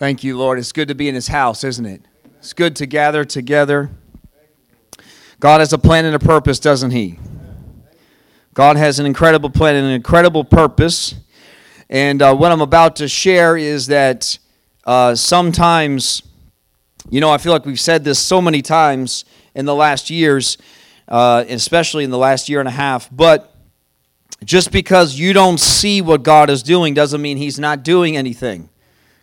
Thank you, Lord. It's good to be in His house, isn't it? It's good to gather together. God has a plan and a purpose, doesn't He? God has an incredible plan and an incredible purpose. And uh, what I'm about to share is that uh, sometimes, you know, I feel like we've said this so many times in the last years, uh, especially in the last year and a half, but just because you don't see what God is doing doesn't mean He's not doing anything.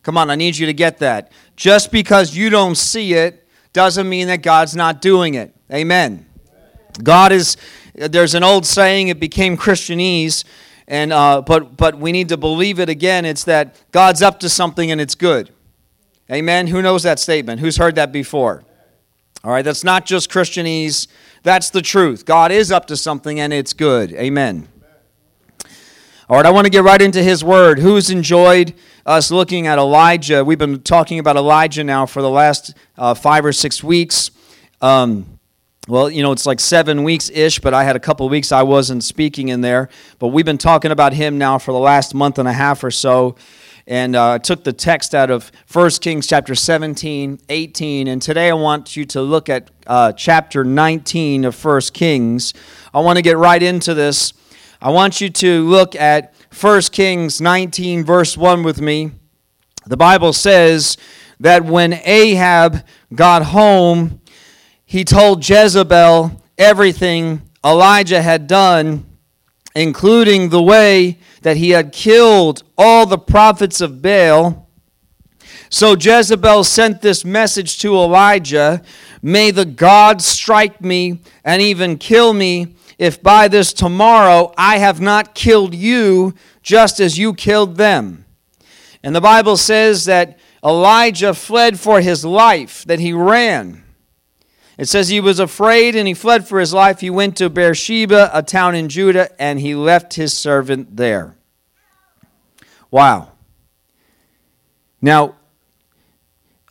Come on, I need you to get that. Just because you don't see it doesn't mean that God's not doing it. Amen. God is, there's an old saying, it became Christianese, and, uh, but, but we need to believe it again. It's that God's up to something and it's good. Amen. Who knows that statement? Who's heard that before? All right, that's not just Christianese, that's the truth. God is up to something and it's good. Amen. All right, I want to get right into his word. Who's enjoyed us looking at Elijah? We've been talking about Elijah now for the last uh, five or six weeks. Um, well, you know, it's like seven weeks ish, but I had a couple weeks I wasn't speaking in there. But we've been talking about him now for the last month and a half or so. And uh, I took the text out of 1 Kings chapter 17, 18. And today I want you to look at uh, chapter 19 of 1 Kings. I want to get right into this I want you to look at 1 Kings 19, verse 1 with me. The Bible says that when Ahab got home, he told Jezebel everything Elijah had done, including the way that he had killed all the prophets of Baal. So Jezebel sent this message to Elijah May the gods strike me and even kill me if by this tomorrow I have not killed you just as you killed them. And the Bible says that Elijah fled for his life, that he ran. It says he was afraid and he fled for his life. He went to Beersheba, a town in Judah, and he left his servant there. Wow. Now,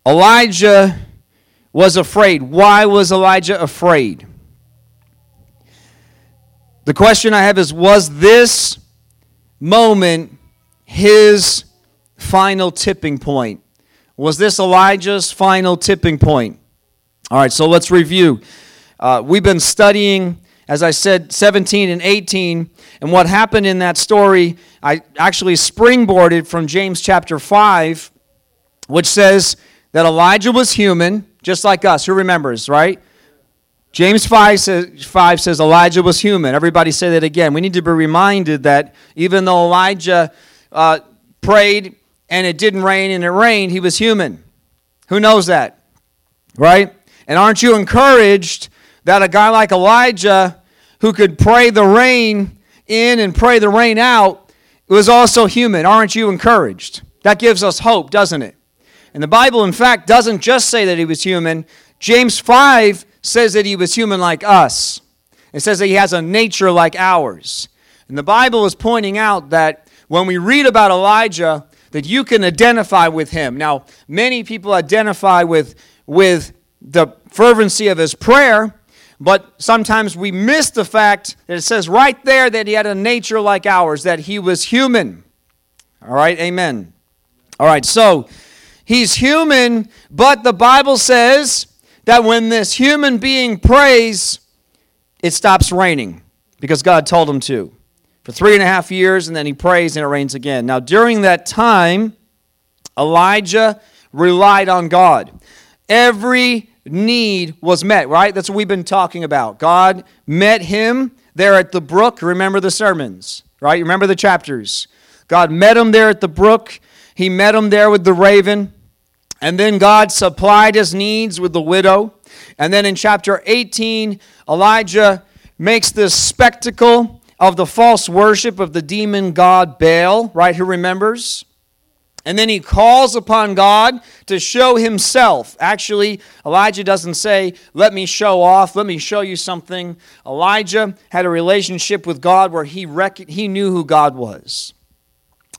Elijah was afraid. Why was Elijah afraid? The question I have is Was this moment his final tipping point? Was this Elijah's final tipping point? All right, so let's review. Uh, we've been studying, as I said, 17 and 18, and what happened in that story, I actually springboarded from James chapter 5, which says that Elijah was human, just like us. Who remembers, right? James 5 says, 5 says Elijah was human. Everybody say that again. We need to be reminded that even though Elijah uh, prayed and it didn't rain and it rained, he was human. Who knows that? Right? And aren't you encouraged that a guy like Elijah, who could pray the rain in and pray the rain out, was also human? Aren't you encouraged? That gives us hope, doesn't it? And the Bible, in fact, doesn't just say that he was human. James 5 says that he was human like us. It says that he has a nature like ours. And the Bible is pointing out that when we read about Elijah, that you can identify with him. Now, many people identify with, with the fervency of his prayer, but sometimes we miss the fact that it says right there that he had a nature like ours, that he was human. All right, amen. All right, so he's human, but the Bible says that when this human being prays, it stops raining because God told him to. For three and a half years, and then he prays and it rains again. Now, during that time, Elijah relied on God. Every need was met, right? That's what we've been talking about. God met him there at the brook. Remember the sermons, right? Remember the chapters. God met him there at the brook. He met him there with the raven. And then God supplied his needs with the widow. And then in chapter 18, Elijah makes this spectacle of the false worship of the demon god Baal, right? Who remembers? And then he calls upon God to show himself. Actually, Elijah doesn't say, Let me show off, let me show you something. Elijah had a relationship with God where he, rec- he knew who God was.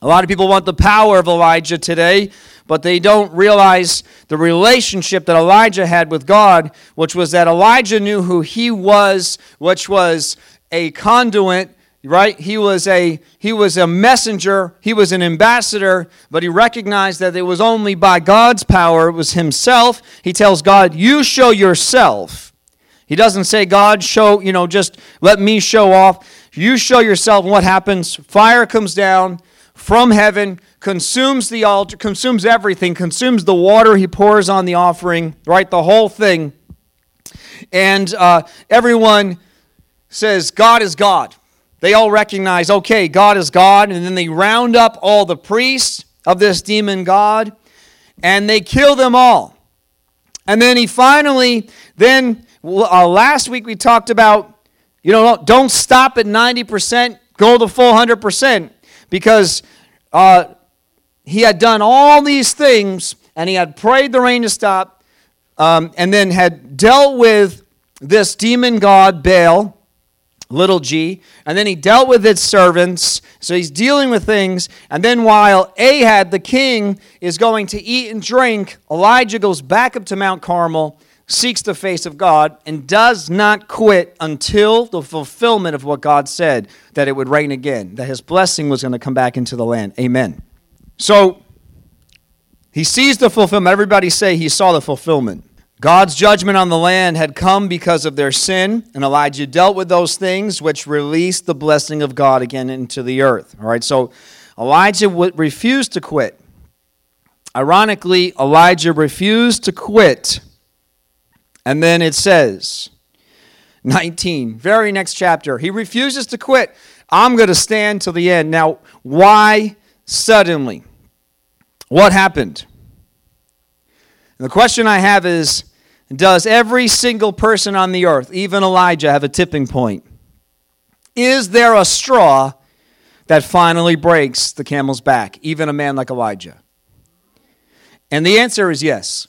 A lot of people want the power of Elijah today, but they don't realize the relationship that Elijah had with God, which was that Elijah knew who he was, which was a conduit right? He was a he was a messenger. He was an ambassador but he recognized that it was only by god's power. It was himself. He tells god you show yourself. He doesn't say god show you know just let me show off. You show yourself and what happens? Fire comes down from heaven consumes the altar consumes everything consumes the water he pours on the offering right? The whole thing. And uh, everyone says god is god. They all recognize, okay, God is God, and then they round up all the priests of this demon God and they kill them all. And then he finally, then uh, last week we talked about, you know, don't stop at 90%, go the full 100%, because uh, he had done all these things and he had prayed the rain to stop um, and then had dealt with this demon god, Baal little g. And then he dealt with its servants. So he's dealing with things. And then while Ahab, the king, is going to eat and drink, Elijah goes back up to Mount Carmel, seeks the face of God, and does not quit until the fulfillment of what God said that it would rain again, that his blessing was going to come back into the land. Amen. So he sees the fulfillment. Everybody say he saw the fulfillment. God's judgment on the land had come because of their sin, and Elijah dealt with those things, which released the blessing of God again into the earth. All right, so Elijah refused to quit. Ironically, Elijah refused to quit. And then it says, 19, very next chapter, he refuses to quit. I'm going to stand till the end. Now, why suddenly? What happened? And the question I have is Does every single person on the earth, even Elijah, have a tipping point? Is there a straw that finally breaks the camel's back, even a man like Elijah? And the answer is yes.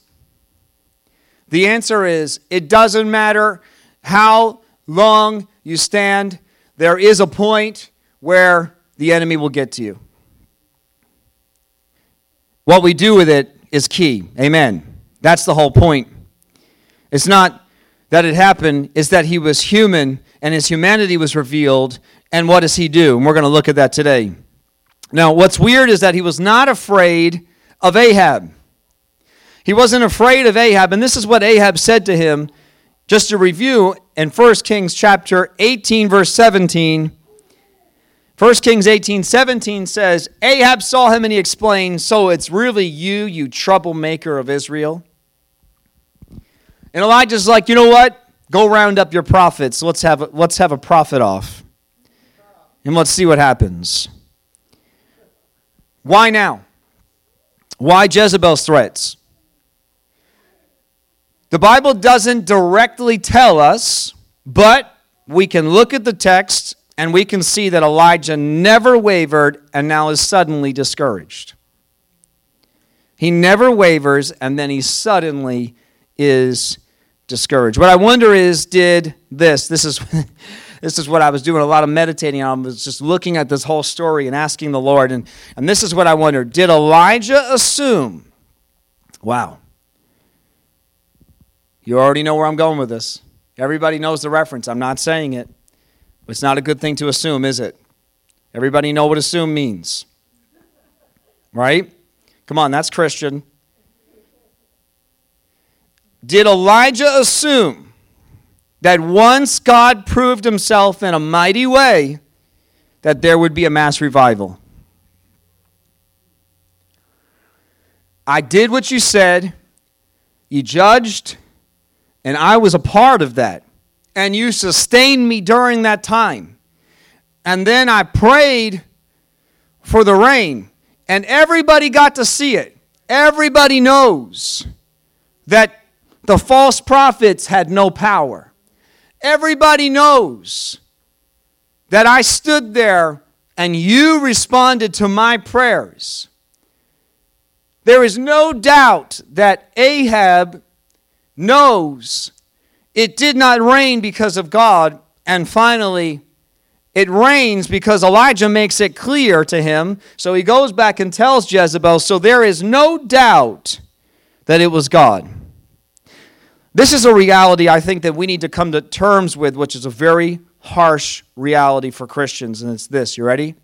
The answer is it doesn't matter how long you stand, there is a point where the enemy will get to you. What we do with it is key. Amen. That's the whole point. It's not that it happened, it's that he was human and his humanity was revealed. And what does he do? And we're going to look at that today. Now, what's weird is that he was not afraid of Ahab. He wasn't afraid of Ahab, and this is what Ahab said to him. Just to review in 1 Kings chapter 18 verse 17, 1 Kings 18 17 says, Ahab saw him and he explained, So it's really you, you troublemaker of Israel? And Elijah's like, You know what? Go round up your prophets. Let's have a, let's have a prophet off. And let's see what happens. Why now? Why Jezebel's threats? The Bible doesn't directly tell us, but we can look at the text and we can see that Elijah never wavered and now is suddenly discouraged. He never wavers and then he suddenly is discouraged. What I wonder is did this this is this is what I was doing a lot of meditating on. I was just looking at this whole story and asking the Lord and and this is what I wonder. Did Elijah assume Wow. You already know where I'm going with this. Everybody knows the reference. I'm not saying it. It's not a good thing to assume, is it? Everybody know what assume means. Right? Come on, that's Christian. Did Elijah assume that once God proved himself in a mighty way, that there would be a mass revival? I did what you said, you judged, and I was a part of that and you sustained me during that time. And then I prayed for the rain, and everybody got to see it. Everybody knows that the false prophets had no power. Everybody knows that I stood there and you responded to my prayers. There is no doubt that Ahab knows it did not rain because of God. And finally, it rains because Elijah makes it clear to him. So he goes back and tells Jezebel, so there is no doubt that it was God. This is a reality I think that we need to come to terms with, which is a very harsh reality for Christians, and it's this. You ready?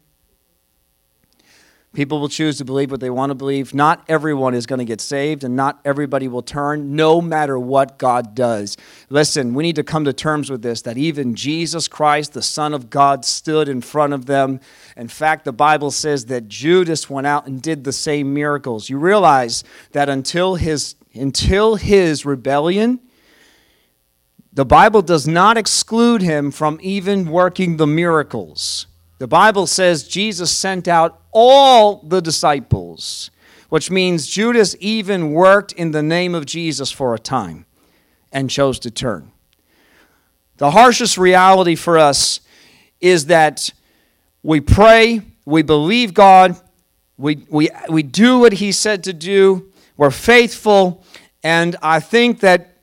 People will choose to believe what they want to believe. Not everyone is going to get saved, and not everybody will turn, no matter what God does. Listen, we need to come to terms with this that even Jesus Christ, the Son of God, stood in front of them. In fact, the Bible says that Judas went out and did the same miracles. You realize that until his, until his rebellion, the Bible does not exclude him from even working the miracles. The Bible says Jesus sent out all the disciples, which means Judas even worked in the name of Jesus for a time and chose to turn. The harshest reality for us is that we pray, we believe God, we, we, we do what He said to do, we're faithful, and I think that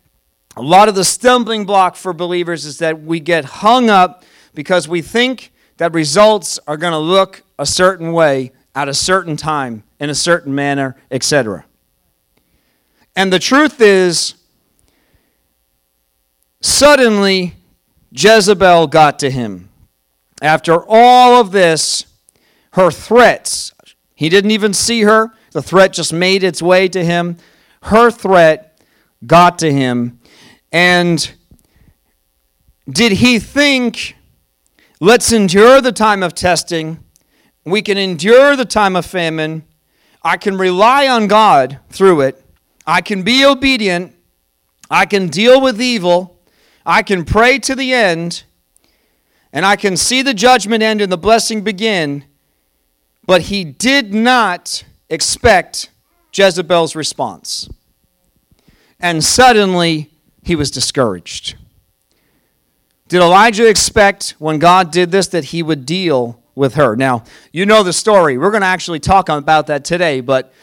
a lot of the stumbling block for believers is that we get hung up because we think that results are going to look a certain way at a certain time in a certain manner, etc. And the truth is, suddenly Jezebel got to him. After all of this, her threats, he didn't even see her, the threat just made its way to him. Her threat got to him. And did he think Let's endure the time of testing. We can endure the time of famine. I can rely on God through it. I can be obedient. I can deal with evil. I can pray to the end. And I can see the judgment end and the blessing begin. But he did not expect Jezebel's response. And suddenly he was discouraged. Did Elijah expect when God did this that he would deal with her? Now, you know the story. We're going to actually talk about that today, but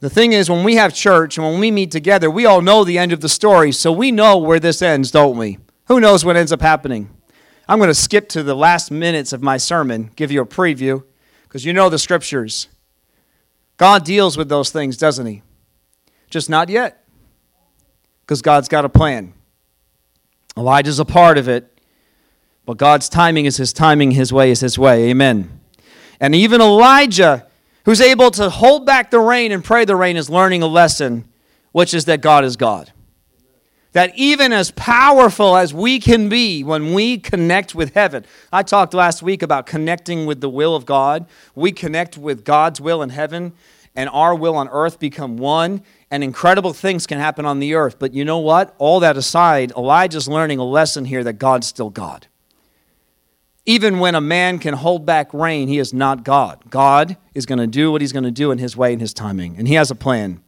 the thing is, when we have church and when we meet together, we all know the end of the story, so we know where this ends, don't we? Who knows what ends up happening? I'm going to skip to the last minutes of my sermon, give you a preview, because you know the scriptures. God deals with those things, doesn't He? Just not yet, because God's got a plan. Elijah's a part of it, but God's timing is his timing, his way is his way. Amen. And even Elijah, who's able to hold back the rain and pray the rain, is learning a lesson, which is that God is God. That even as powerful as we can be when we connect with heaven, I talked last week about connecting with the will of God. We connect with God's will in heaven, and our will on earth become one and incredible things can happen on the earth. But you know what? All that aside, Elijah's learning a lesson here that God's still God. Even when a man can hold back rain, he is not God. God is going to do what he's going to do in his way and his timing, and he has a plan.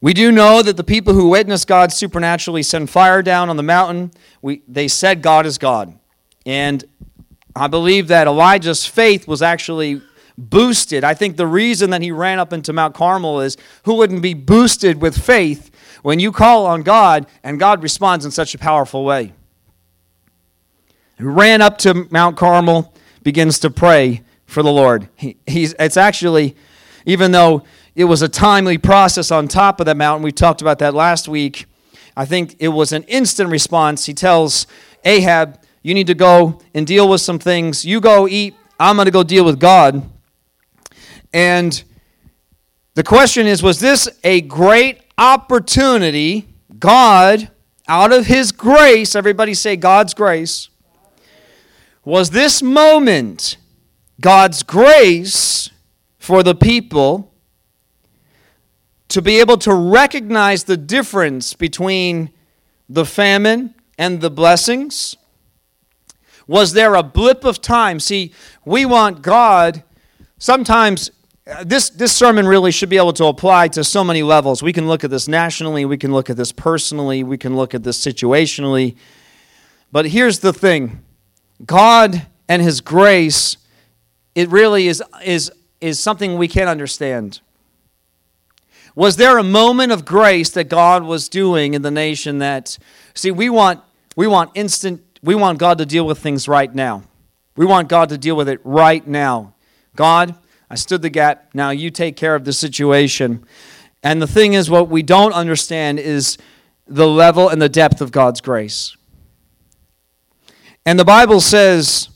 We do know that the people who witnessed God supernaturally send fire down on the mountain. We, they said God is God. And I believe that Elijah's faith was actually boosted. I think the reason that he ran up into Mount Carmel is who wouldn't be boosted with faith when you call on God and God responds in such a powerful way? He ran up to Mount Carmel, begins to pray for the Lord. He, he's, it's actually, even though it was a timely process on top of that mountain, we talked about that last week. I think it was an instant response. He tells Ahab, You need to go and deal with some things. You go eat. I'm going to go deal with God. And the question is was this a great opportunity? God, out of His grace, everybody say God's grace, was this moment God's grace for the people to be able to recognize the difference between the famine and the blessings? Was there a blip of time? See, we want God sometimes this, this sermon really should be able to apply to so many levels. We can look at this nationally, we can look at this personally, we can look at this situationally. But here's the thing God and His grace, it really is, is, is something we can't understand. Was there a moment of grace that God was doing in the nation that, see, we want, we want instant, we want God to deal with things right now. We want God to deal with it right now. God, I stood the gap. Now you take care of the situation. And the thing is, what we don't understand is the level and the depth of God's grace. And the Bible says,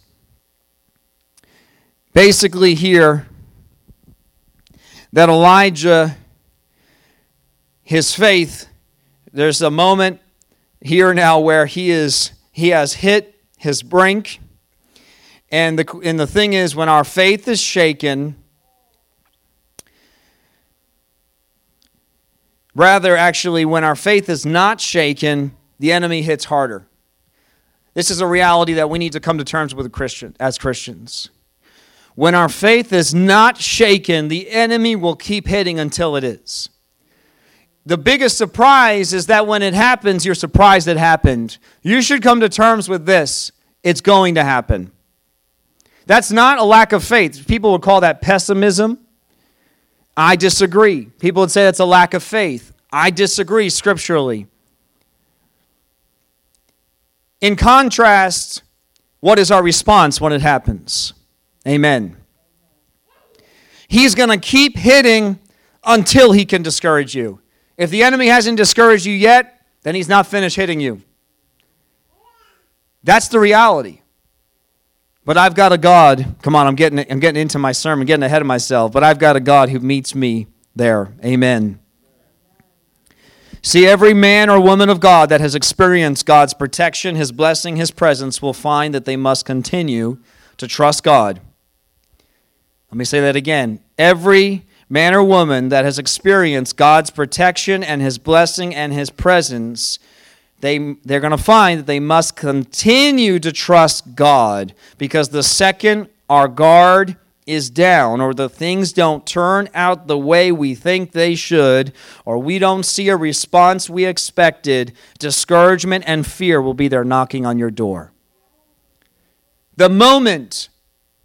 basically, here, that Elijah, his faith, there's a moment here now where he is he has hit his brink. And the, and the thing is, when our faith is shaken, rather, actually, when our faith is not shaken, the enemy hits harder. This is a reality that we need to come to terms with Christian, as Christians. When our faith is not shaken, the enemy will keep hitting until it is. The biggest surprise is that when it happens, you're surprised it happened. You should come to terms with this it's going to happen. That's not a lack of faith. People would call that pessimism. I disagree. People would say that's a lack of faith. I disagree scripturally. In contrast, what is our response when it happens? Amen. He's going to keep hitting until he can discourage you. If the enemy hasn't discouraged you yet, then he's not finished hitting you. That's the reality. But I've got a God. Come on, I'm getting I'm getting into my sermon, getting ahead of myself. But I've got a God who meets me there. Amen. See, every man or woman of God that has experienced God's protection, His blessing, His presence will find that they must continue to trust God. Let me say that again. Every man or woman that has experienced God's protection and His blessing and His presence, they, they're going to find that they must continue to trust God because the second our guard is down or the things don't turn out the way we think they should or we don't see a response we expected, discouragement and fear will be there knocking on your door. The moment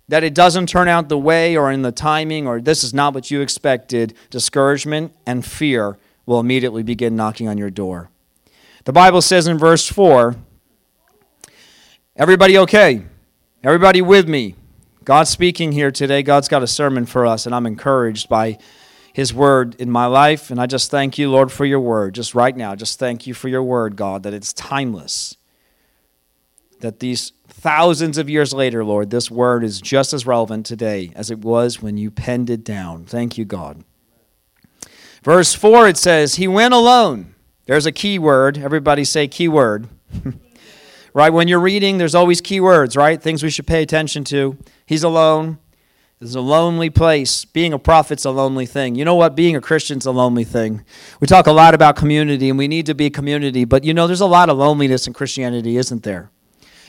that it doesn't turn out the way or in the timing or this is not what you expected, discouragement and fear will immediately begin knocking on your door. The Bible says in verse 4 Everybody okay? Everybody with me? God's speaking here today. God's got a sermon for us, and I'm encouraged by His word in my life. And I just thank you, Lord, for your word. Just right now, just thank you for your word, God, that it's timeless. That these thousands of years later, Lord, this word is just as relevant today as it was when you penned it down. Thank you, God. Verse 4, it says, He went alone. There's a key word. Everybody say key word. right? When you're reading, there's always key words, right? Things we should pay attention to. He's alone. This is a lonely place. Being a prophet's a lonely thing. You know what? Being a Christian's a lonely thing. We talk a lot about community, and we need to be a community, but you know, there's a lot of loneliness in Christianity, isn't there?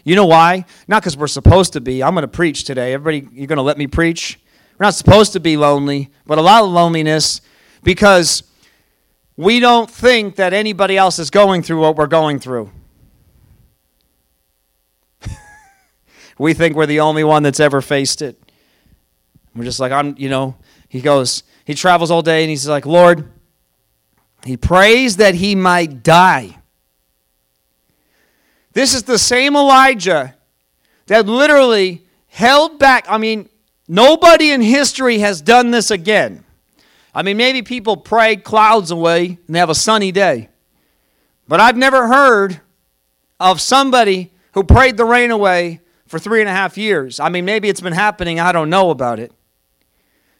You know why? Not because we're supposed to be. I'm going to preach today. Everybody, you're going to let me preach? We're not supposed to be lonely, but a lot of loneliness because we don't think that anybody else is going through what we're going through. we think we're the only one that's ever faced it. We're just like, I'm, you know, he goes, he travels all day and he's like, Lord, he prays that he might die. This is the same Elijah that literally held back. I mean, nobody in history has done this again. I mean, maybe people pray clouds away and they have a sunny day. But I've never heard of somebody who prayed the rain away for three and a half years. I mean, maybe it's been happening, I don't know about it.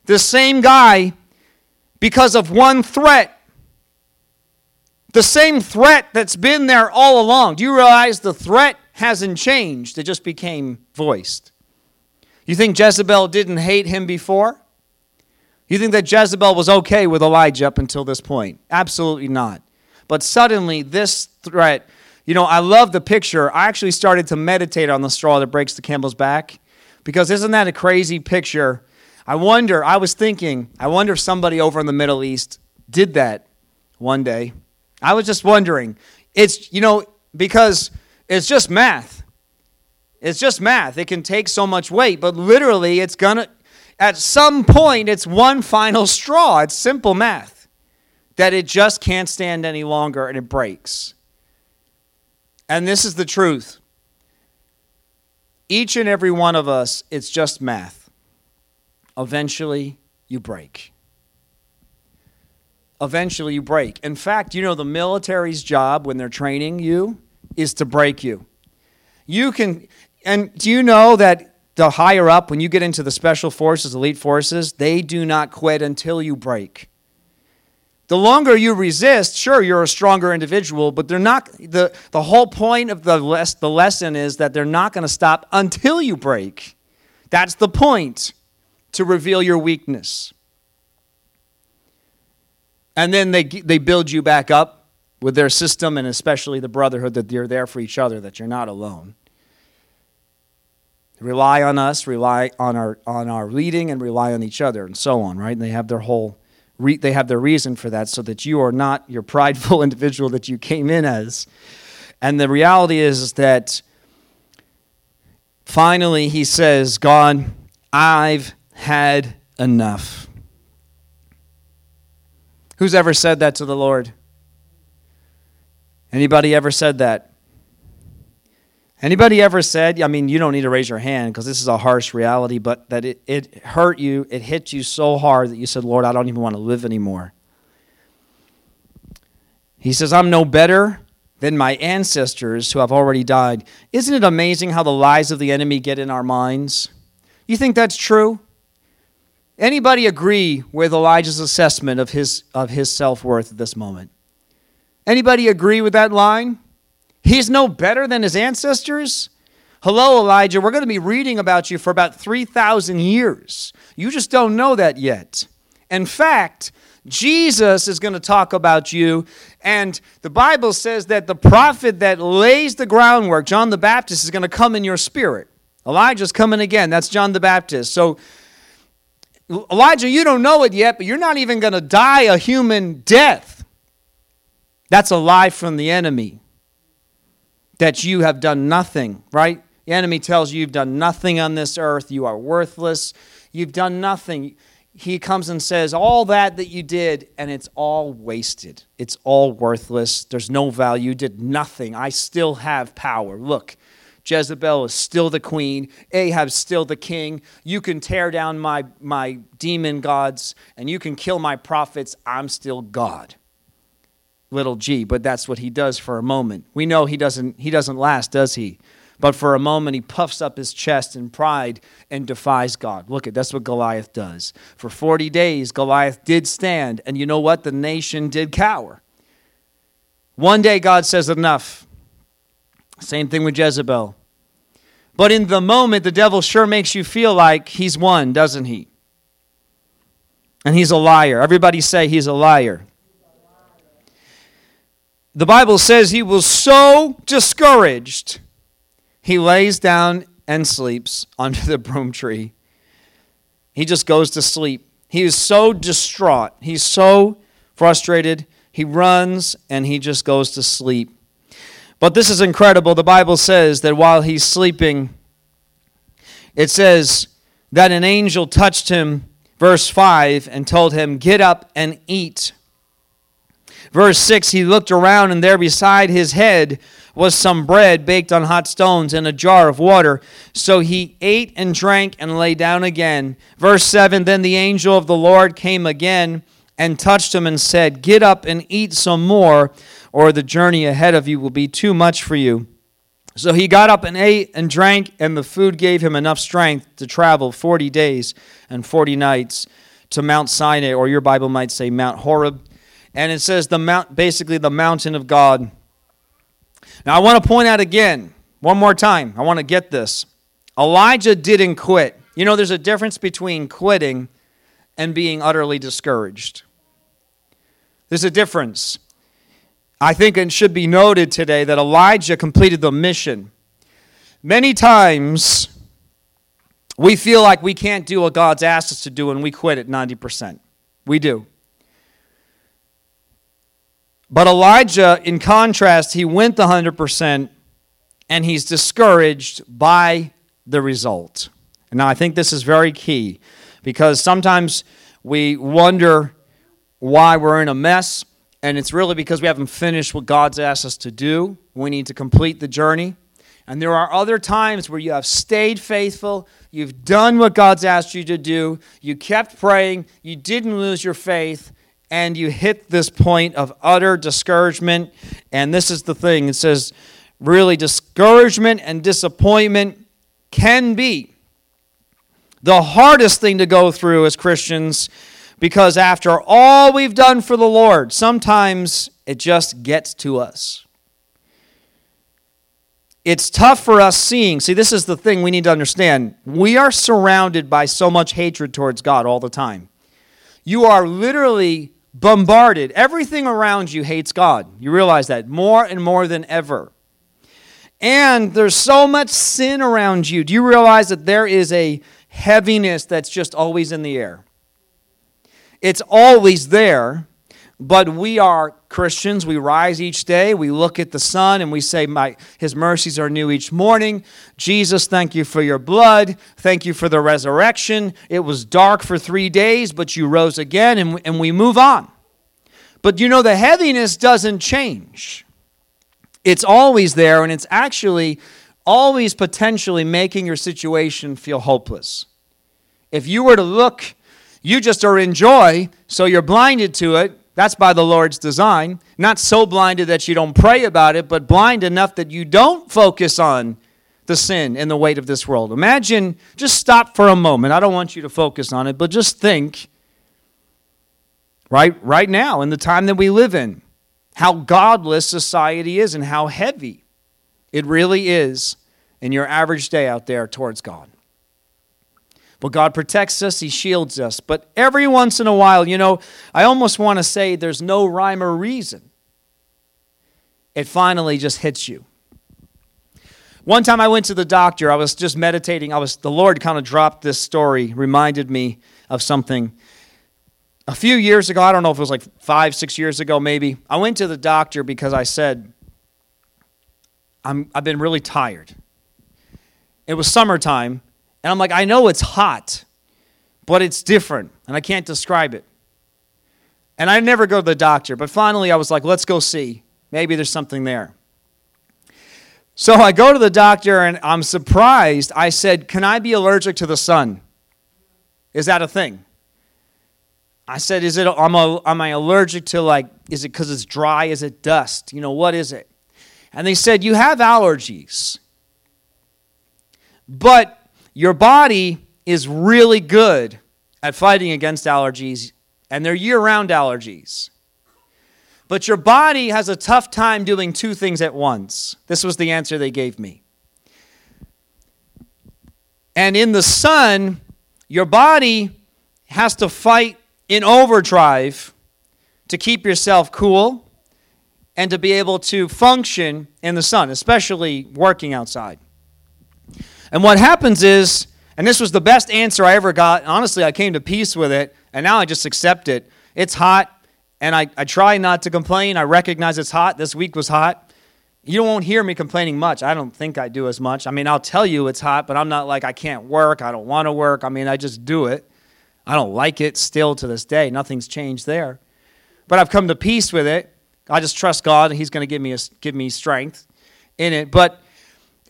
The same guy, because of one threat, the same threat that's been there all along. Do you realize the threat hasn't changed? It just became voiced. You think Jezebel didn't hate him before? You think that Jezebel was okay with Elijah up until this point? Absolutely not. But suddenly, this threat, you know, I love the picture. I actually started to meditate on the straw that breaks the camel's back because isn't that a crazy picture? I wonder, I was thinking, I wonder if somebody over in the Middle East did that one day. I was just wondering. It's, you know, because it's just math. It's just math. It can take so much weight, but literally, it's going to, at some point, it's one final straw. It's simple math that it just can't stand any longer and it breaks. And this is the truth. Each and every one of us, it's just math. Eventually, you break. eventually you break. In fact, you know the military's job when they're training you is to break you. You can, and do you know that the higher up, when you get into the special forces, elite forces, they do not quit until you break. The longer you resist, sure, you're a stronger individual, but they're not, the, the whole point of the, les, the lesson is that they're not going to stop until you break. That's the point to reveal your weakness. And then they, they build you back up with their system and especially the brotherhood that you're there for each other, that you're not alone. Rely on us, rely on our, on our leading, and rely on each other, and so on, right? And they have their whole re- they have their reason for that so that you are not your prideful individual that you came in as. And the reality is, is that finally he says, God, I've had enough. Who's ever said that to the Lord? Anybody ever said that? Anybody ever said, I mean, you don't need to raise your hand because this is a harsh reality, but that it, it hurt you, it hit you so hard that you said, Lord, I don't even want to live anymore. He says, I'm no better than my ancestors who have already died. Isn't it amazing how the lies of the enemy get in our minds? You think that's true? Anybody agree with Elijah's assessment of his, of his self worth at this moment? Anybody agree with that line? He's no better than his ancestors? Hello, Elijah. We're going to be reading about you for about 3,000 years. You just don't know that yet. In fact, Jesus is going to talk about you, and the Bible says that the prophet that lays the groundwork, John the Baptist, is going to come in your spirit. Elijah's coming again. That's John the Baptist. So Elijah, you don't know it yet, but you're not even going to die a human death. That's a lie from the enemy. That you have done nothing, right? The enemy tells you you've done nothing on this earth. You are worthless. You've done nothing. He comes and says, All that that you did, and it's all wasted. It's all worthless. There's no value. You did nothing. I still have power. Look, Jezebel is still the queen. Ahab's still the king. You can tear down my, my demon gods and you can kill my prophets. I'm still God. Little g, but that's what he does for a moment. We know he doesn't, he doesn't last, does he? But for a moment, he puffs up his chest in pride and defies God. Look at that's what Goliath does. For 40 days, Goliath did stand, and you know what? The nation did cower. One day, God says, Enough. Same thing with Jezebel. But in the moment, the devil sure makes you feel like he's won, doesn't he? And he's a liar. Everybody say he's a liar. The Bible says he was so discouraged, he lays down and sleeps under the broom tree. He just goes to sleep. He is so distraught. He's so frustrated. He runs and he just goes to sleep. But this is incredible. The Bible says that while he's sleeping, it says that an angel touched him, verse 5, and told him, Get up and eat. Verse 6 He looked around, and there beside his head was some bread baked on hot stones and a jar of water. So he ate and drank and lay down again. Verse 7 Then the angel of the Lord came again and touched him and said, Get up and eat some more or the journey ahead of you will be too much for you. So he got up and ate and drank, and the food gave him enough strength to travel 40 days and 40 nights to Mount Sinai, or your Bible might say Mount Horeb. And it says the mount, basically the mountain of God. Now I want to point out again, one more time, I want to get this. Elijah didn't quit. You know, there's a difference between quitting and being utterly discouraged. There's a difference. I think it should be noted today that Elijah completed the mission. Many times, we feel like we can't do what God's asked us to do and we quit at 90%. We do. But Elijah, in contrast, he went the 100% and he's discouraged by the result. Now I think this is very key because sometimes we wonder why we're in a mess and it's really because we haven't finished what God's asked us to do. We need to complete the journey. And there are other times where you have stayed faithful, you've done what God's asked you to do, you kept praying, you didn't lose your faith, and you hit this point of utter discouragement. And this is the thing it says, really, discouragement and disappointment can be the hardest thing to go through as Christians because after all we've done for the Lord, sometimes it just gets to us. It's tough for us seeing. See, this is the thing we need to understand. We are surrounded by so much hatred towards God all the time. You are literally bombarded. Everything around you hates God. You realize that more and more than ever. And there's so much sin around you. Do you realize that there is a heaviness that's just always in the air? It's always there, but we are Christians. We rise each day, we look at the sun, and we say, My, His mercies are new each morning. Jesus, thank you for your blood. Thank you for the resurrection. It was dark for three days, but you rose again, and, and we move on. But you know, the heaviness doesn't change. It's always there, and it's actually always potentially making your situation feel hopeless. If you were to look, you just are in joy, so you're blinded to it. That's by the Lord's design. Not so blinded that you don't pray about it, but blind enough that you don't focus on the sin and the weight of this world. Imagine, just stop for a moment. I don't want you to focus on it, but just think right right now in the time that we live in how godless society is and how heavy it really is in your average day out there towards God. But God protects us, He shields us. But every once in a while, you know, I almost want to say there's no rhyme or reason. It finally just hits you. One time I went to the doctor, I was just meditating. I was the Lord kind of dropped this story, reminded me of something a few years ago, I don't know if it was like five, six years ago, maybe, I went to the doctor because I said, I'm, I've been really tired. It was summertime, and I'm like, I know it's hot, but it's different, and I can't describe it. And I never go to the doctor, but finally I was like, let's go see. Maybe there's something there. So I go to the doctor, and I'm surprised. I said, Can I be allergic to the sun? Is that a thing? I said, is it, am I, am I allergic to like, is it because it's dry? Is it dust? You know, what is it? And they said, you have allergies. But your body is really good at fighting against allergies, and they're year round allergies. But your body has a tough time doing two things at once. This was the answer they gave me. And in the sun, your body has to fight in overdrive to keep yourself cool and to be able to function in the sun, especially working outside. And what happens is, and this was the best answer I ever got. Honestly, I came to peace with it, and now I just accept it. It's hot, and I, I try not to complain. I recognize it's hot. This week was hot. You won't hear me complaining much. I don't think I do as much. I mean, I'll tell you it's hot, but I'm not like I can't work. I don't want to work. I mean, I just do it. I don't like it still to this day. Nothing's changed there. But I've come to peace with it. I just trust God, and He's going to give me, a, give me strength in it. But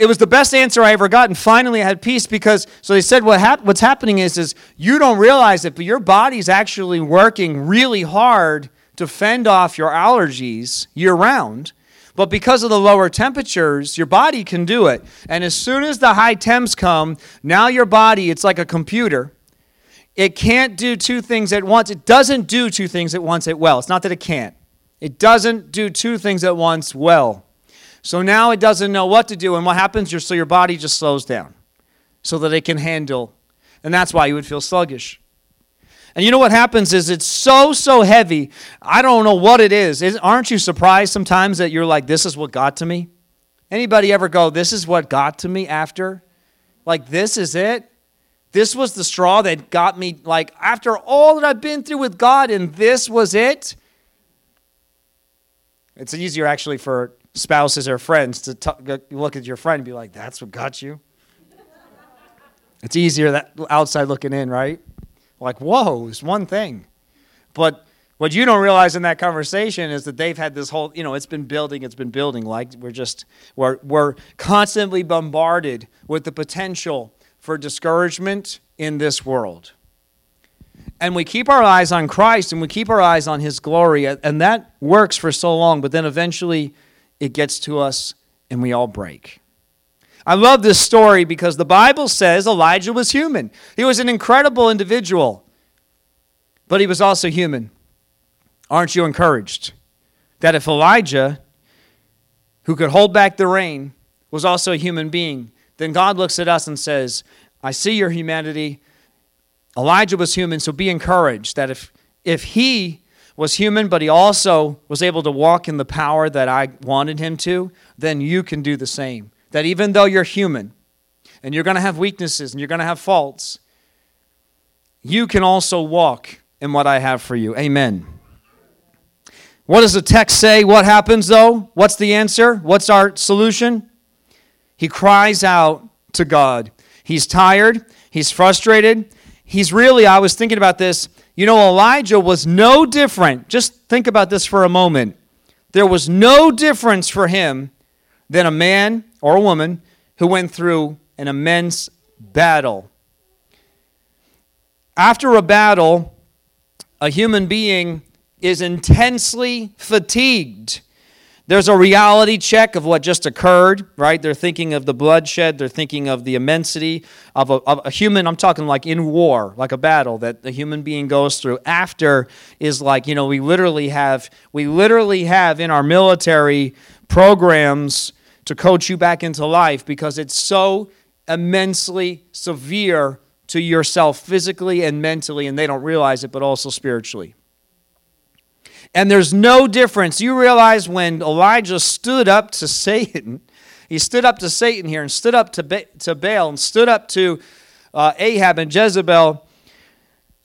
it was the best answer I ever got. And finally, I had peace because, so they said, what hap- what's happening is, is you don't realize it, but your body's actually working really hard to fend off your allergies year round. But because of the lower temperatures, your body can do it. And as soon as the high temps come, now your body, it's like a computer it can't do two things at once. It doesn't do two things at once at well. It's not that it can't. It doesn't do two things at once well. So now it doesn't know what to do. And what happens? so your body just slows down so that it can handle. And that's why you would feel sluggish. And you know what happens is it's so, so heavy. I don't know what it is. is. Aren't you surprised sometimes that you're like, this is what got to me? Anybody ever go, this is what got to me after? Like, this is it? This was the straw that got me, like, after all that I've been through with God, and this was it. It's easier actually for spouses or friends to t- look at your friend and be like, that's what got you. It's easier that outside looking in, right? Like, whoa, it's one thing. But what you don't realize in that conversation is that they've had this whole, you know, it's been building, it's been building. Like we're just, we're, we're constantly bombarded with the potential for discouragement in this world. and we keep our eyes on Christ and we keep our eyes on His glory, and that works for so long, but then eventually it gets to us and we all break. I love this story because the Bible says Elijah was human. He was an incredible individual, but he was also human. Aren't you encouraged that if Elijah, who could hold back the rain, was also a human being, then God looks at us and says, I see your humanity. Elijah was human, so be encouraged that if, if he was human, but he also was able to walk in the power that I wanted him to, then you can do the same. That even though you're human and you're going to have weaknesses and you're going to have faults, you can also walk in what I have for you. Amen. What does the text say? What happens though? What's the answer? What's our solution? He cries out to God. He's tired, he's frustrated. He's really, I was thinking about this. You know, Elijah was no different. Just think about this for a moment. There was no difference for him than a man or a woman who went through an immense battle. After a battle, a human being is intensely fatigued. There's a reality check of what just occurred, right? They're thinking of the bloodshed. They're thinking of the immensity of a, of a, human. I'm talking like in war, like a battle that the human being goes through. After is like, you know, we literally have, we literally have in our military programs to coach you back into life because it's so immensely severe to yourself physically and mentally, and they don't realize it, but also spiritually. And there's no difference. You realize when Elijah stood up to Satan, he stood up to Satan here and stood up to, ba- to Baal and stood up to uh, Ahab and Jezebel,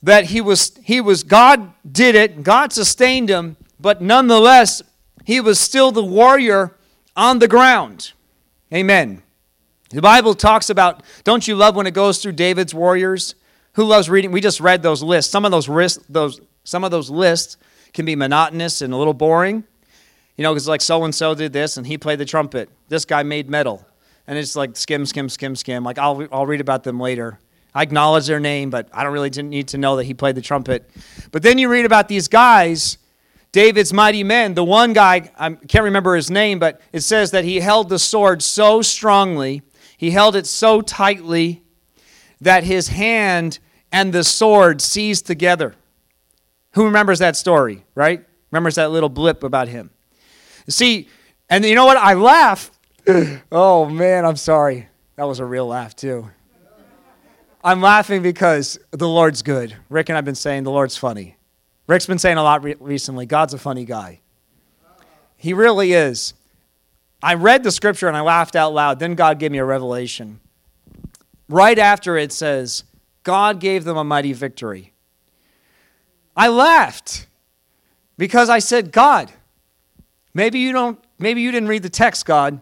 that he was, he was, God did it, God sustained him, but nonetheless, he was still the warrior on the ground. Amen. The Bible talks about, don't you love when it goes through David's warriors? Who loves reading? We just read those lists. Some of those, those, some of those lists can be monotonous and a little boring. You know, because like so and so did this and he played the trumpet. This guy made metal. And it's like skim, skim, skim, skim. Like I'll, I'll read about them later. I acknowledge their name, but I don't really need to know that he played the trumpet. But then you read about these guys, David's mighty men. The one guy, I can't remember his name, but it says that he held the sword so strongly, he held it so tightly that his hand and the sword seized together. Who remembers that story, right? Remembers that little blip about him. See, and you know what? I laugh. oh, man, I'm sorry. That was a real laugh, too. I'm laughing because the Lord's good. Rick and I have been saying the Lord's funny. Rick's been saying a lot re- recently God's a funny guy. He really is. I read the scripture and I laughed out loud. Then God gave me a revelation. Right after it says, God gave them a mighty victory. I laughed because I said, God, maybe you don't maybe you didn't read the text, God.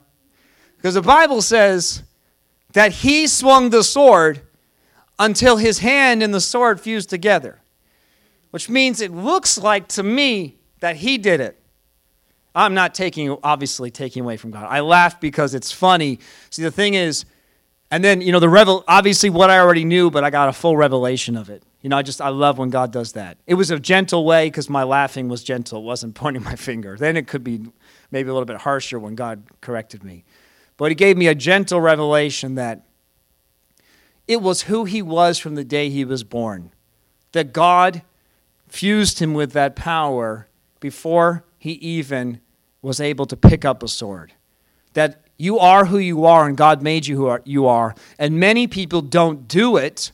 Because the Bible says that he swung the sword until his hand and the sword fused together. Which means it looks like to me that he did it. I'm not taking obviously taking away from God. I laugh because it's funny. See the thing is and then, you know, the revel obviously what I already knew, but I got a full revelation of it. You know, I just, I love when God does that. It was a gentle way because my laughing was gentle, it wasn't pointing my finger. Then it could be maybe a little bit harsher when God corrected me. But He gave me a gentle revelation that it was who He was from the day He was born. That God fused Him with that power before He even was able to pick up a sword. That you are who you are, and God made you who you are. And many people don't do it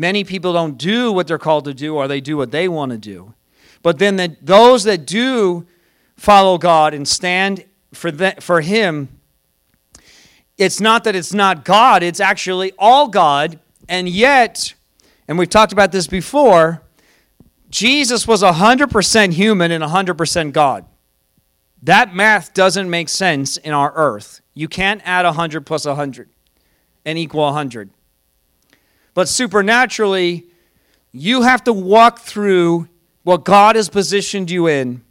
Many people don't do what they're called to do, or they do what they want to do. But then the, those that do follow God and stand for, the, for Him, it's not that it's not God, it's actually all God. And yet, and we've talked about this before, Jesus was 100% human and 100% God. That math doesn't make sense in our earth. You can't add 100 plus 100 and equal 100. But supernaturally, you have to walk through what God has positioned you in.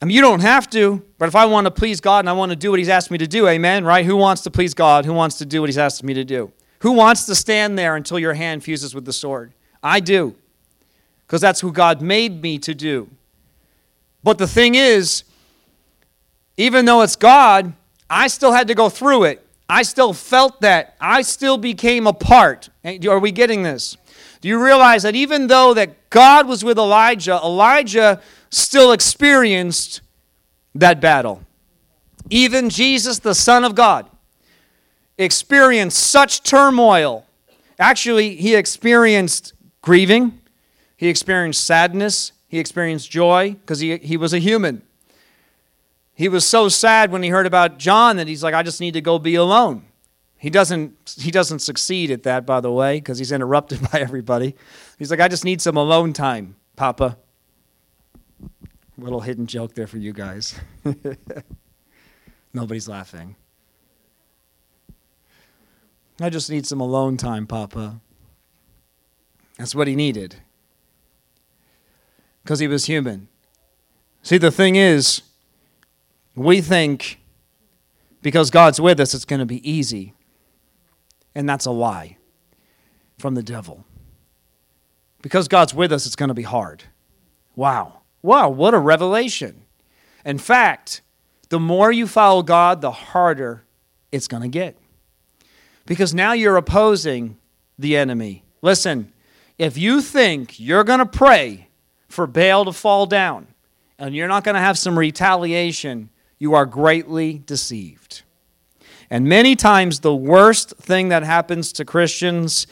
I mean, you don't have to, but if I want to please God and I want to do what He's asked me to do, amen, right? Who wants to please God? Who wants to do what He's asked me to do? Who wants to stand there until your hand fuses with the sword? I do, because that's who God made me to do. But the thing is, even though it's God, I still had to go through it. I still felt that. I still became a part. Eh, are we getting this? Do you realize that even though that God was with Elijah, Elijah still experienced that battle. Even Jesus, the Son of God, experienced such turmoil. Actually, he experienced grieving, he experienced sadness, he experienced joy because he, he was a human. He was so sad when he heard about John that he's like, I just need to go be alone. He doesn't, he doesn't succeed at that, by the way, because he's interrupted by everybody. He's like, I just need some alone time, Papa. Little hidden joke there for you guys. Nobody's laughing. I just need some alone time, Papa. That's what he needed. Because he was human. See, the thing is, we think because God's with us, it's going to be easy. And that's a lie from the devil. Because God's with us, it's going to be hard. Wow. Wow, what a revelation. In fact, the more you follow God, the harder it's going to get. Because now you're opposing the enemy. Listen, if you think you're going to pray for Baal to fall down and you're not going to have some retaliation, you are greatly deceived. And many times, the worst thing that happens to Christians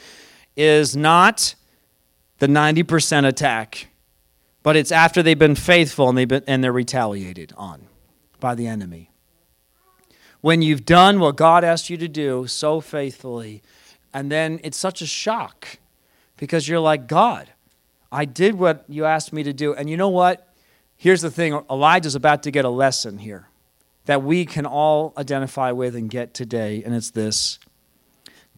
is not the 90% attack but it's after they've been faithful and, they've been, and they're retaliated on by the enemy. When you've done what God asked you to do so faithfully, and then it's such a shock because you're like, God, I did what you asked me to do. And you know what? Here's the thing Elijah's about to get a lesson here that we can all identify with and get today, and it's this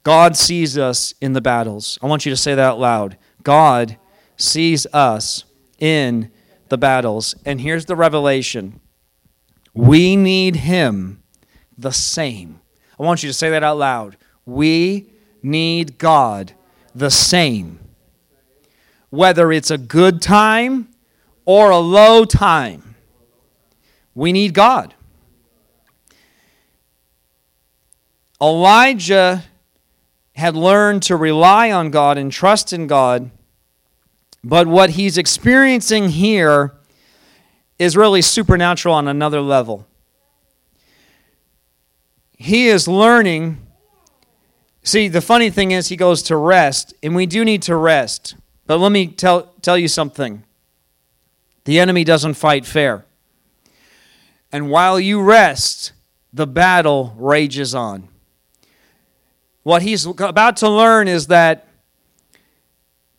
God sees us in the battles. I want you to say that out loud. God sees us in the battles. And here's the revelation we need Him the same. I want you to say that out loud. We need God the same. Whether it's a good time or a low time, we need God. Elijah had learned to rely on God and trust in God but what he's experiencing here is really supernatural on another level. He is learning. See, the funny thing is, he goes to rest, and we do need to rest. But let me tell, tell you something the enemy doesn't fight fair. And while you rest, the battle rages on. What he's about to learn is that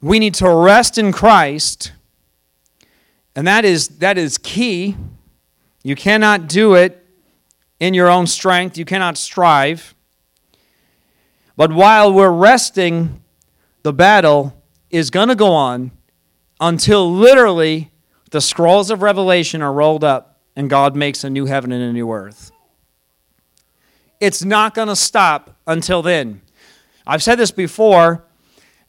we need to rest in Christ, and that is, that is key. You cannot do it in your own strength, you cannot strive. But while we're resting, the battle is going to go on until literally the scrolls of Revelation are rolled up and God makes a new heaven and a new earth. It's not going to stop until then. I've said this before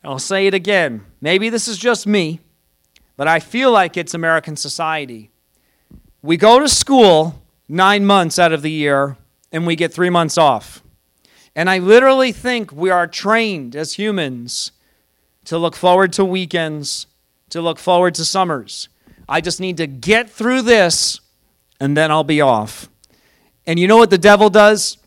and I'll say it again. Maybe this is just me, but I feel like it's American society. We go to school nine months out of the year and we get three months off. And I literally think we are trained as humans to look forward to weekends, to look forward to summers. I just need to get through this and then I'll be off. And you know what the devil does?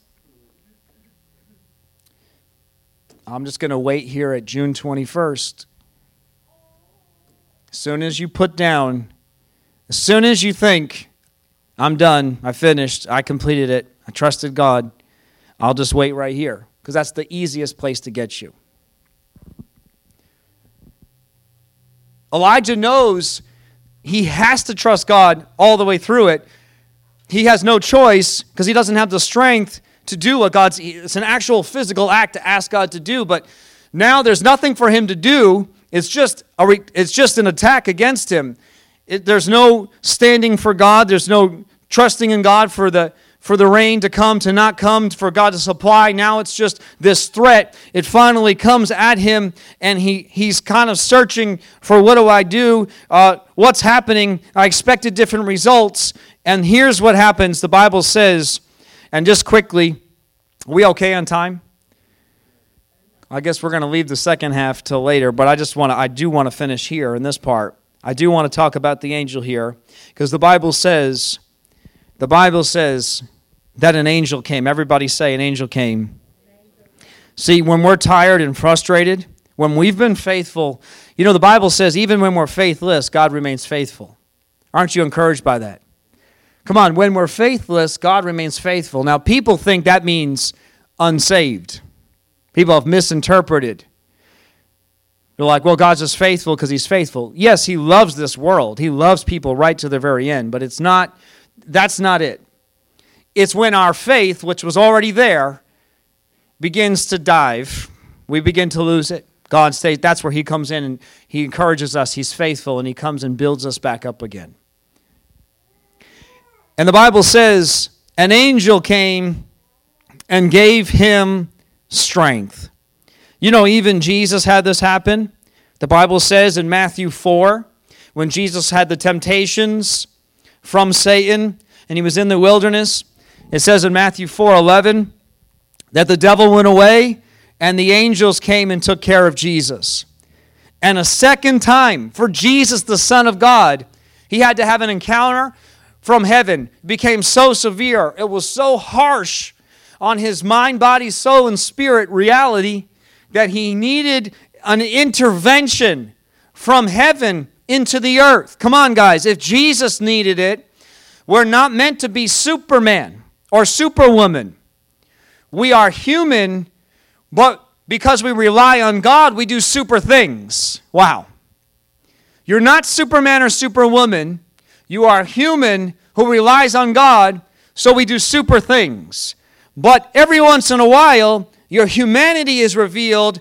I'm just going to wait here at June 21st. As soon as you put down, as soon as you think, I'm done, I finished, I completed it, I trusted God, I'll just wait right here because that's the easiest place to get you. Elijah knows he has to trust God all the way through it. He has no choice because he doesn't have the strength to do what God's, it's an actual physical act to ask God to do, but now there's nothing for him to do. It's just, a re, it's just an attack against him. It, there's no standing for God. There's no trusting in God for the, for the rain to come, to not come, for God to supply. Now it's just this threat. It finally comes at him, and he, he's kind of searching for what do I do? Uh, what's happening? I expected different results. And here's what happens the Bible says, and just quickly, we okay on time? I guess we're going to leave the second half till later, but I just want to, I do want to finish here in this part. I do want to talk about the angel here because the Bible says, the Bible says that an angel came. Everybody say an angel came. See, when we're tired and frustrated, when we've been faithful, you know, the Bible says even when we're faithless, God remains faithful. Aren't you encouraged by that? Come on, when we're faithless, God remains faithful. Now, people think that means unsaved. People have misinterpreted. They're like, well, God's just faithful because He's faithful. Yes, He loves this world. He loves people right to the very end, but it's not, that's not it. It's when our faith, which was already there, begins to dive, we begin to lose it. God stays, that's where He comes in and He encourages us. He's faithful and He comes and builds us back up again. And the Bible says, an angel came and gave him strength. You know, even Jesus had this happen. The Bible says in Matthew 4, when Jesus had the temptations from Satan and he was in the wilderness, it says in Matthew 4 11 that the devil went away and the angels came and took care of Jesus. And a second time, for Jesus, the Son of God, he had to have an encounter from heaven. Became so severe, it was so harsh on his mind, body, soul, and spirit reality that he needed an intervention from heaven into the earth. Come on, guys. If Jesus needed it, we're not meant to be Superman or Superwoman. We are human, but because we rely on God, we do super things. Wow. You're not Superman or Superwoman. You are human who relies on God, so we do super things. But every once in a while, your humanity is revealed.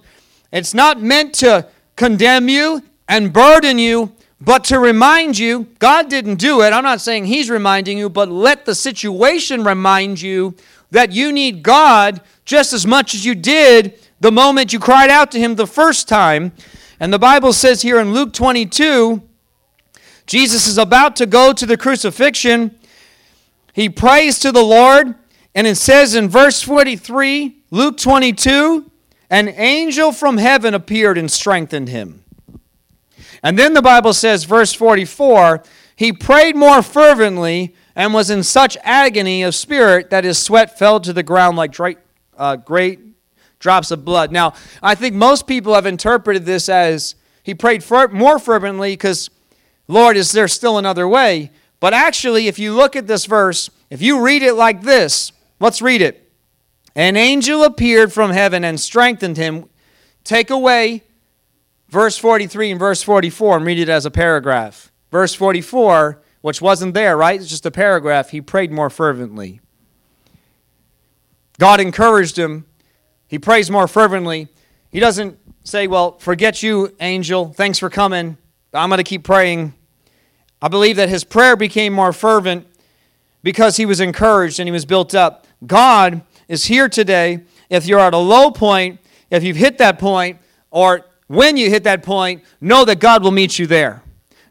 It's not meant to condemn you and burden you, but to remind you God didn't do it. I'm not saying He's reminding you, but let the situation remind you that you need God just as much as you did the moment you cried out to Him the first time. And the Bible says here in Luke 22, Jesus is about to go to the crucifixion. He prays to the Lord. And it says in verse 43, Luke 22, an angel from heaven appeared and strengthened him. And then the Bible says, verse 44, he prayed more fervently and was in such agony of spirit that his sweat fell to the ground like great, uh, great drops of blood. Now, I think most people have interpreted this as he prayed more fervently because, Lord, is there still another way? But actually, if you look at this verse, if you read it like this, Let's read it. An angel appeared from heaven and strengthened him. Take away verse 43 and verse 44 and read it as a paragraph. Verse 44, which wasn't there, right? It's just a paragraph. He prayed more fervently. God encouraged him. He prays more fervently. He doesn't say, Well, forget you, angel. Thanks for coming. I'm going to keep praying. I believe that his prayer became more fervent because he was encouraged and he was built up. God is here today. If you're at a low point, if you've hit that point, or when you hit that point, know that God will meet you there.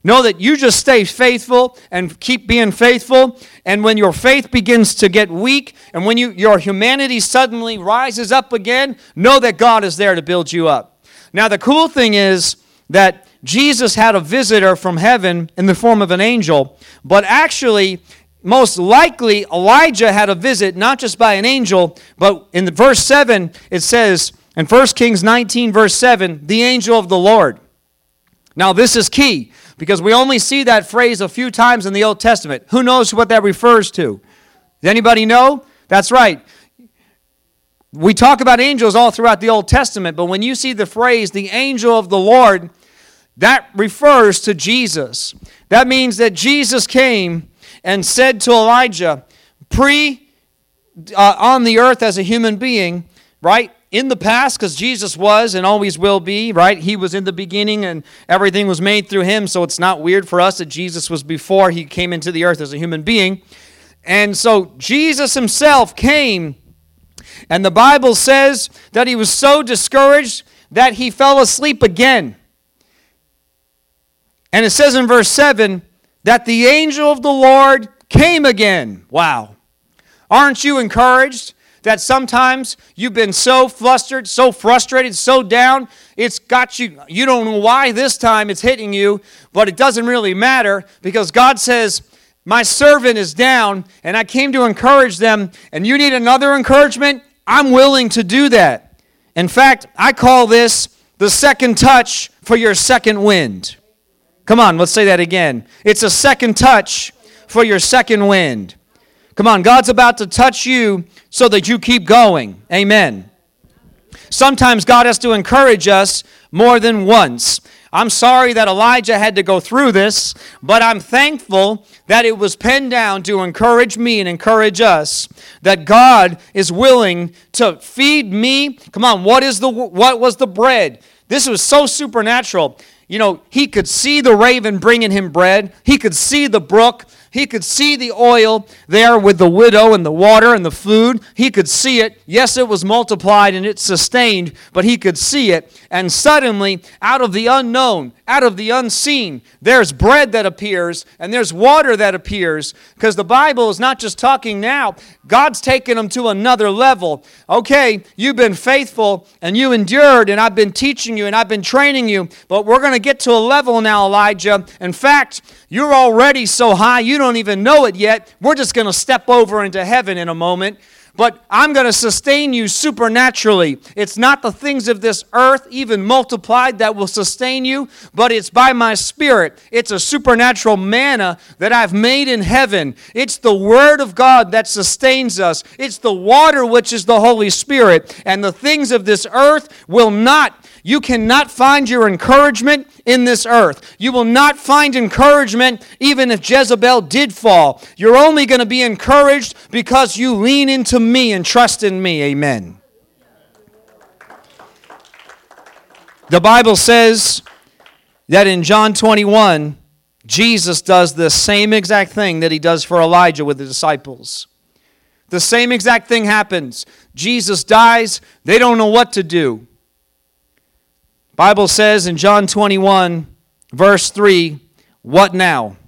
Know that you just stay faithful and keep being faithful. And when your faith begins to get weak and when you, your humanity suddenly rises up again, know that God is there to build you up. Now, the cool thing is that Jesus had a visitor from heaven in the form of an angel, but actually, most likely Elijah had a visit not just by an angel, but in the verse 7 it says in 1 Kings 19 verse 7, the angel of the Lord. Now this is key because we only see that phrase a few times in the Old Testament. Who knows what that refers to? Does anybody know? That's right. We talk about angels all throughout the Old Testament, but when you see the phrase the angel of the Lord, that refers to Jesus. That means that Jesus came and said to Elijah, pre uh, on the earth as a human being, right? In the past, because Jesus was and always will be, right? He was in the beginning and everything was made through him, so it's not weird for us that Jesus was before he came into the earth as a human being. And so Jesus himself came, and the Bible says that he was so discouraged that he fell asleep again. And it says in verse 7 that the angel of the Lord came again. Wow. Aren't you encouraged that sometimes you've been so flustered, so frustrated, so down, it's got you, you don't know why this time it's hitting you, but it doesn't really matter because God says, My servant is down, and I came to encourage them, and you need another encouragement? I'm willing to do that. In fact, I call this the second touch for your second wind. Come on, let's say that again. It's a second touch for your second wind. Come on, God's about to touch you so that you keep going. Amen. Sometimes God has to encourage us more than once. I'm sorry that Elijah had to go through this, but I'm thankful that it was penned down to encourage me and encourage us that God is willing to feed me. Come on, what is the what was the bread? This was so supernatural. You know, he could see the raven bringing him bread. He could see the brook he could see the oil there with the widow and the water and the food. He could see it. Yes, it was multiplied and it sustained, but he could see it. And suddenly, out of the unknown, out of the unseen, there's bread that appears and there's water that appears because the Bible is not just talking now, God's taken them to another level. Okay, you've been faithful and you endured, and I've been teaching you and I've been training you, but we're going to get to a level now, Elijah. In fact, you're already so high, you don't even know it yet. We're just going to step over into heaven in a moment. But I'm going to sustain you supernaturally. It's not the things of this earth, even multiplied, that will sustain you, but it's by my spirit. It's a supernatural manna that I've made in heaven. It's the word of God that sustains us. It's the water, which is the Holy Spirit. And the things of this earth will not you cannot find your encouragement in this earth. You will not find encouragement even if Jezebel did fall. You're only going to be encouraged because you lean into me and trust in me. Amen. The Bible says that in John 21, Jesus does the same exact thing that he does for Elijah with the disciples. The same exact thing happens. Jesus dies, they don't know what to do. Bible says in John 21, verse 3, what now?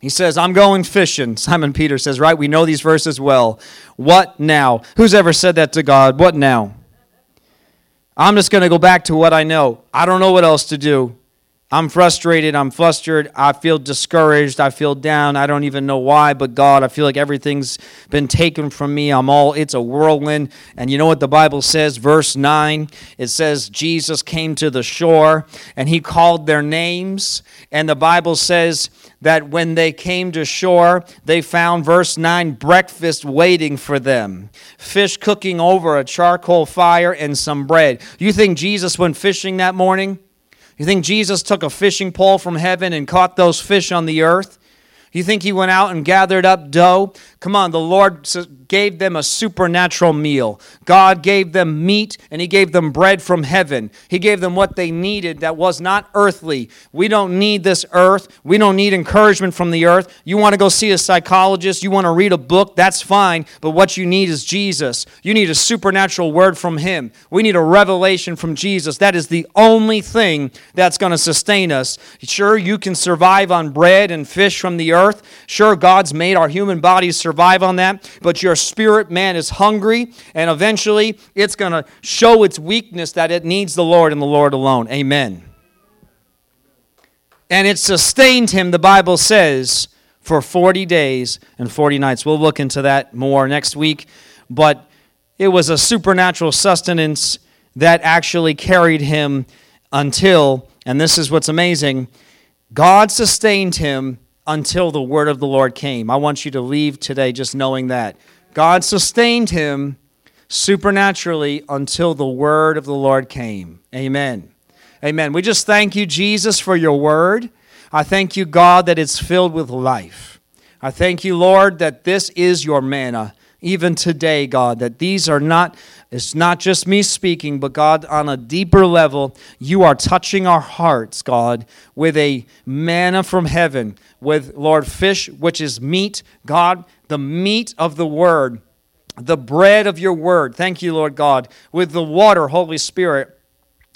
He says, I'm going fishing. Simon Peter says, right? We know these verses well. What now? Who's ever said that to God? What now? I'm just going to go back to what I know. I don't know what else to do. I'm frustrated. I'm flustered. I feel discouraged. I feel down. I don't even know why, but God, I feel like everything's been taken from me. I'm all, it's a whirlwind. And you know what the Bible says? Verse 9 it says, Jesus came to the shore and he called their names. And the Bible says that when they came to shore, they found, verse 9, breakfast waiting for them fish cooking over a charcoal fire and some bread. You think Jesus went fishing that morning? You think Jesus took a fishing pole from heaven and caught those fish on the earth? You think he went out and gathered up dough? Come on, the Lord gave them a supernatural meal. God gave them meat and He gave them bread from heaven. He gave them what they needed that was not earthly. We don't need this earth. We don't need encouragement from the earth. You want to go see a psychologist, you want to read a book, that's fine. But what you need is Jesus. You need a supernatural word from Him. We need a revelation from Jesus. That is the only thing that's going to sustain us. Sure, you can survive on bread and fish from the earth. Sure, God's made our human bodies survive on that. But your spirit man is hungry, and eventually it's going to show its weakness that it needs the Lord and the Lord alone. Amen. And it sustained him, the Bible says, for 40 days and 40 nights. We'll look into that more next week. But it was a supernatural sustenance that actually carried him until, and this is what's amazing, God sustained him until the word of the Lord came. I want you to leave today just knowing that. God sustained him supernaturally until the word of the Lord came. Amen. Amen. We just thank you, Jesus, for your word. I thank you, God, that it's filled with life. I thank you, Lord, that this is your manna even today, God, that these are not, it's not just me speaking, but God, on a deeper level, you are touching our hearts, God, with a manna from heaven, with, Lord, fish, which is meat, God, the meat of the word, the bread of your word. Thank you, Lord God, with the water, Holy Spirit,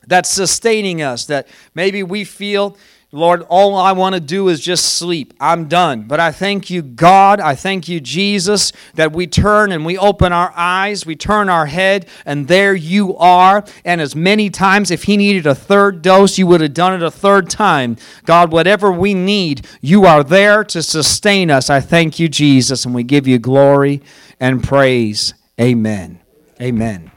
that's sustaining us, that maybe we feel Lord, all I want to do is just sleep. I'm done. But I thank you, God. I thank you, Jesus, that we turn and we open our eyes, we turn our head, and there you are. And as many times, if He needed a third dose, you would have done it a third time. God, whatever we need, you are there to sustain us. I thank you, Jesus, and we give you glory and praise. Amen. Amen.